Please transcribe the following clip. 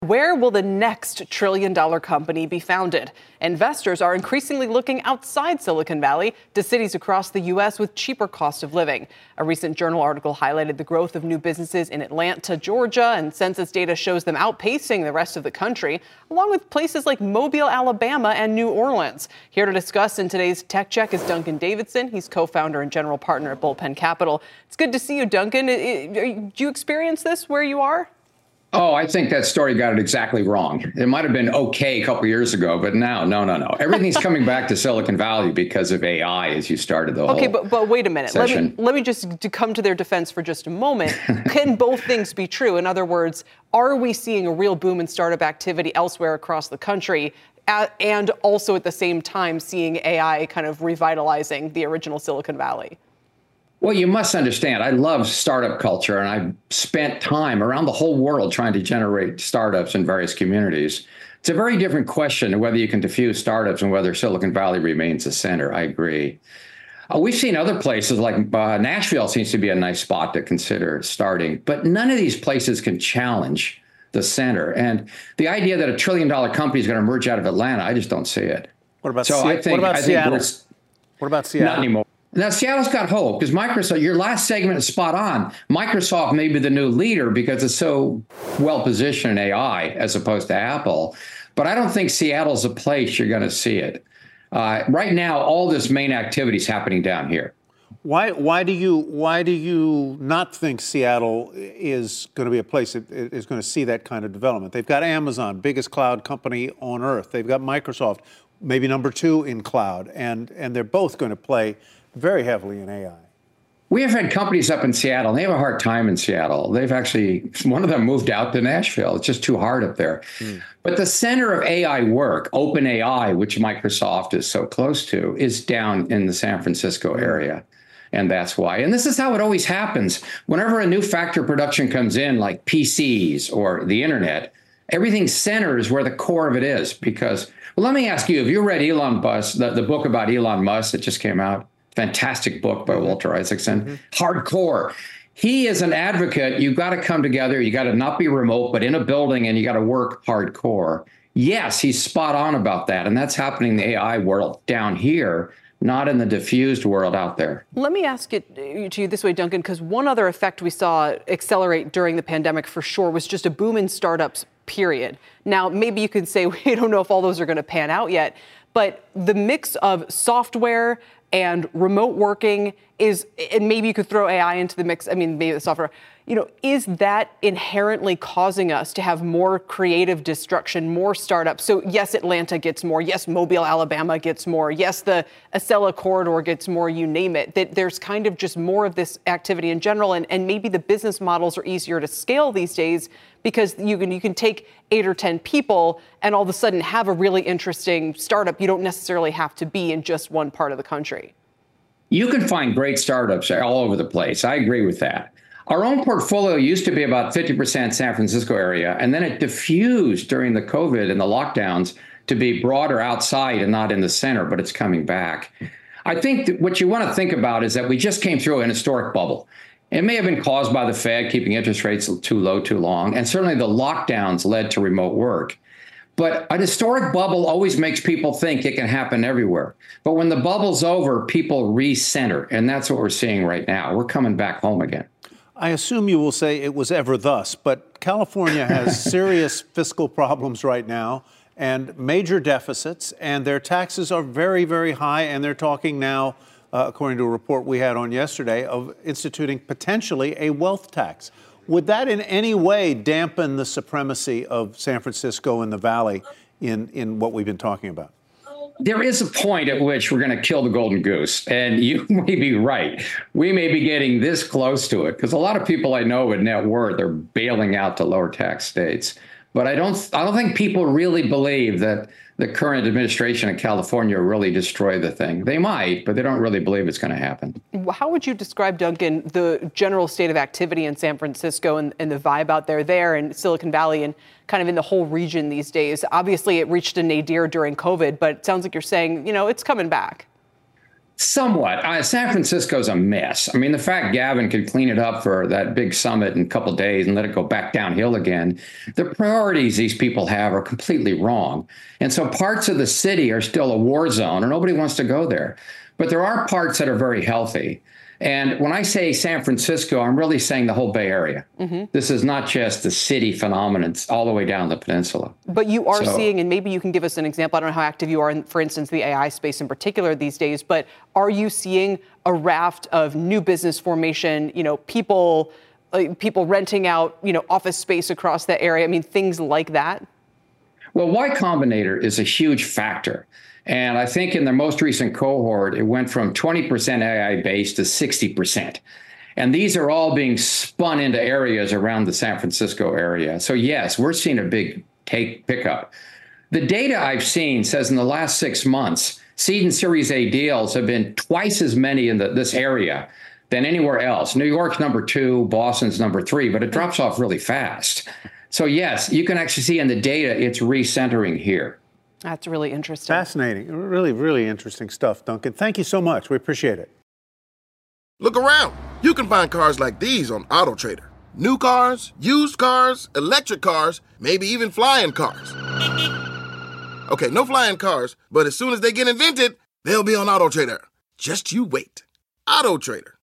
Where will the next trillion dollar company be founded? Investors are increasingly looking outside Silicon Valley to cities across the U.S. with cheaper cost of living. A recent journal article highlighted the growth of new businesses in Atlanta, Georgia, and census data shows them outpacing the rest of the country, along with places like Mobile, Alabama, and New Orleans. Here to discuss in today's Tech Check is Duncan Davidson. He's co founder and general partner at Bullpen Capital. It's good to see you, Duncan. Do you experience this where you are? Oh, I think that story got it exactly wrong. It might have been okay a couple years ago, but now, no, no, no. Everything's coming back to Silicon Valley because of AI, as you started the okay, but but wait a minute. Session. Let me let me just to come to their defense for just a moment. Can both things be true? In other words, are we seeing a real boom in startup activity elsewhere across the country? and also at the same time seeing AI kind of revitalizing the original Silicon Valley? Well, you must understand, I love startup culture and I've spent time around the whole world trying to generate startups in various communities. It's a very different question of whether you can diffuse startups and whether Silicon Valley remains the center. I agree. Uh, we've seen other places like uh, Nashville seems to be a nice spot to consider starting, but none of these places can challenge the center. And the idea that a trillion dollar company is going to emerge out of Atlanta, I just don't see it. What about, so I think, what about I Seattle? What about Seattle? Not anymore. Now, Seattle's got hope because Microsoft, your last segment is spot on. Microsoft may be the new leader because it's so well positioned in AI as opposed to Apple. But I don't think Seattle's a place you're going to see it. Uh, right now, all this main activity is happening down here. Why, why, do you, why do you not think Seattle is going to be a place that is going to see that kind of development? They've got Amazon, biggest cloud company on earth. They've got Microsoft, maybe number two in cloud, and, and they're both going to play very heavily in AI. We have had companies up in Seattle, they have a hard time in Seattle. They've actually, one of them moved out to Nashville. It's just too hard up there. Mm. But the center of AI work, OpenAI, which Microsoft is so close to, is down in the San Francisco hmm. area. And that's why. And this is how it always happens. Whenever a new factor production comes in, like PCs or the internet, everything centers where the core of it is. Because, well, let me ask you have you read Elon Musk, the, the book about Elon Musk that just came out? Fantastic book by. Walter Isaacson. Mm-hmm. Hardcore. He is an advocate. You've got to come together. You got to not be remote, but in a building, and you got to work hardcore. Yes, he's spot on about that. And that's happening in the AI world down here, not in the diffused world out there. Let me ask it uh, to you this way, Duncan, because one other effect we saw accelerate during the pandemic for sure was just a boom in startups, period. Now, maybe you could say we don't know if all those are going to pan out yet, but the mix of software and remote working is, and maybe you could throw AI into the mix. I mean, maybe the software, you know, is that inherently causing us to have more creative destruction, more startups? So, yes, Atlanta gets more. Yes, Mobile, Alabama gets more. Yes, the Acela corridor gets more, you name it. That there's kind of just more of this activity in general. And, and maybe the business models are easier to scale these days because you can, you can take eight or 10 people and all of a sudden have a really interesting startup. You don't necessarily have to be in just one part of the country. You can find great startups all over the place. I agree with that. Our own portfolio used to be about 50% San Francisco area, and then it diffused during the COVID and the lockdowns to be broader outside and not in the center, but it's coming back. I think what you want to think about is that we just came through an historic bubble. It may have been caused by the Fed keeping interest rates too low too long, and certainly the lockdowns led to remote work. But an historic bubble always makes people think it can happen everywhere. But when the bubble's over, people recenter, and that's what we're seeing right now. We're coming back home again. I assume you will say it was ever thus, but California has serious fiscal problems right now and major deficits, and their taxes are very, very high, and they're talking now uh, according to a report we had on yesterday, of instituting potentially a wealth tax. Would that in any way dampen the supremacy of San Francisco and the Valley in, in what we've been talking about? There is a point at which we're going to kill the golden goose. And you may be right. We may be getting this close to it because a lot of people I know with net worth are bailing out to lower tax states. But I don't I don't think people really believe that the current administration in California really destroy the thing. They might, but they don't really believe it's going to happen. How would you describe, Duncan, the general state of activity in San Francisco and, and the vibe out there, there in Silicon Valley and kind of in the whole region these days? Obviously, it reached a nadir during COVID, but it sounds like you're saying, you know, it's coming back. Somewhat. Uh, San Francisco's a mess. I mean, the fact Gavin could clean it up for that big summit in a couple days and let it go back downhill again, the priorities these people have are completely wrong. And so parts of the city are still a war zone, and nobody wants to go there. But there are parts that are very healthy. And when I say San Francisco, I'm really saying the whole Bay Area. Mm-hmm. This is not just the city phenomenon, it's all the way down the peninsula. But you are so, seeing, and maybe you can give us an example. I don't know how active you are in, for instance, the AI space in particular these days, but are you seeing a raft of new business formation, you know, people. Uh, people renting out, you know, office space across the area. I mean, things like that. Well, Y Combinator is a huge factor. And I think in the most recent cohort, it went from 20% AI based to 60%. And these are all being spun into areas around the San Francisco area. So, yes, we're seeing a big take pickup. The data I've seen says in the last six months, seed and Series A deals have been twice as many in the, this area than anywhere else. New York's number two, Boston's number three, but it drops off really fast. So, yes, you can actually see in the data it's recentering here. That's really interesting. Fascinating. Really, really interesting stuff, Duncan. Thank you so much. We appreciate it. Look around. You can find cars like these on AutoTrader. New cars, used cars, electric cars, maybe even flying cars. Okay, no flying cars, but as soon as they get invented, they'll be on AutoTrader. Just you wait. AutoTrader.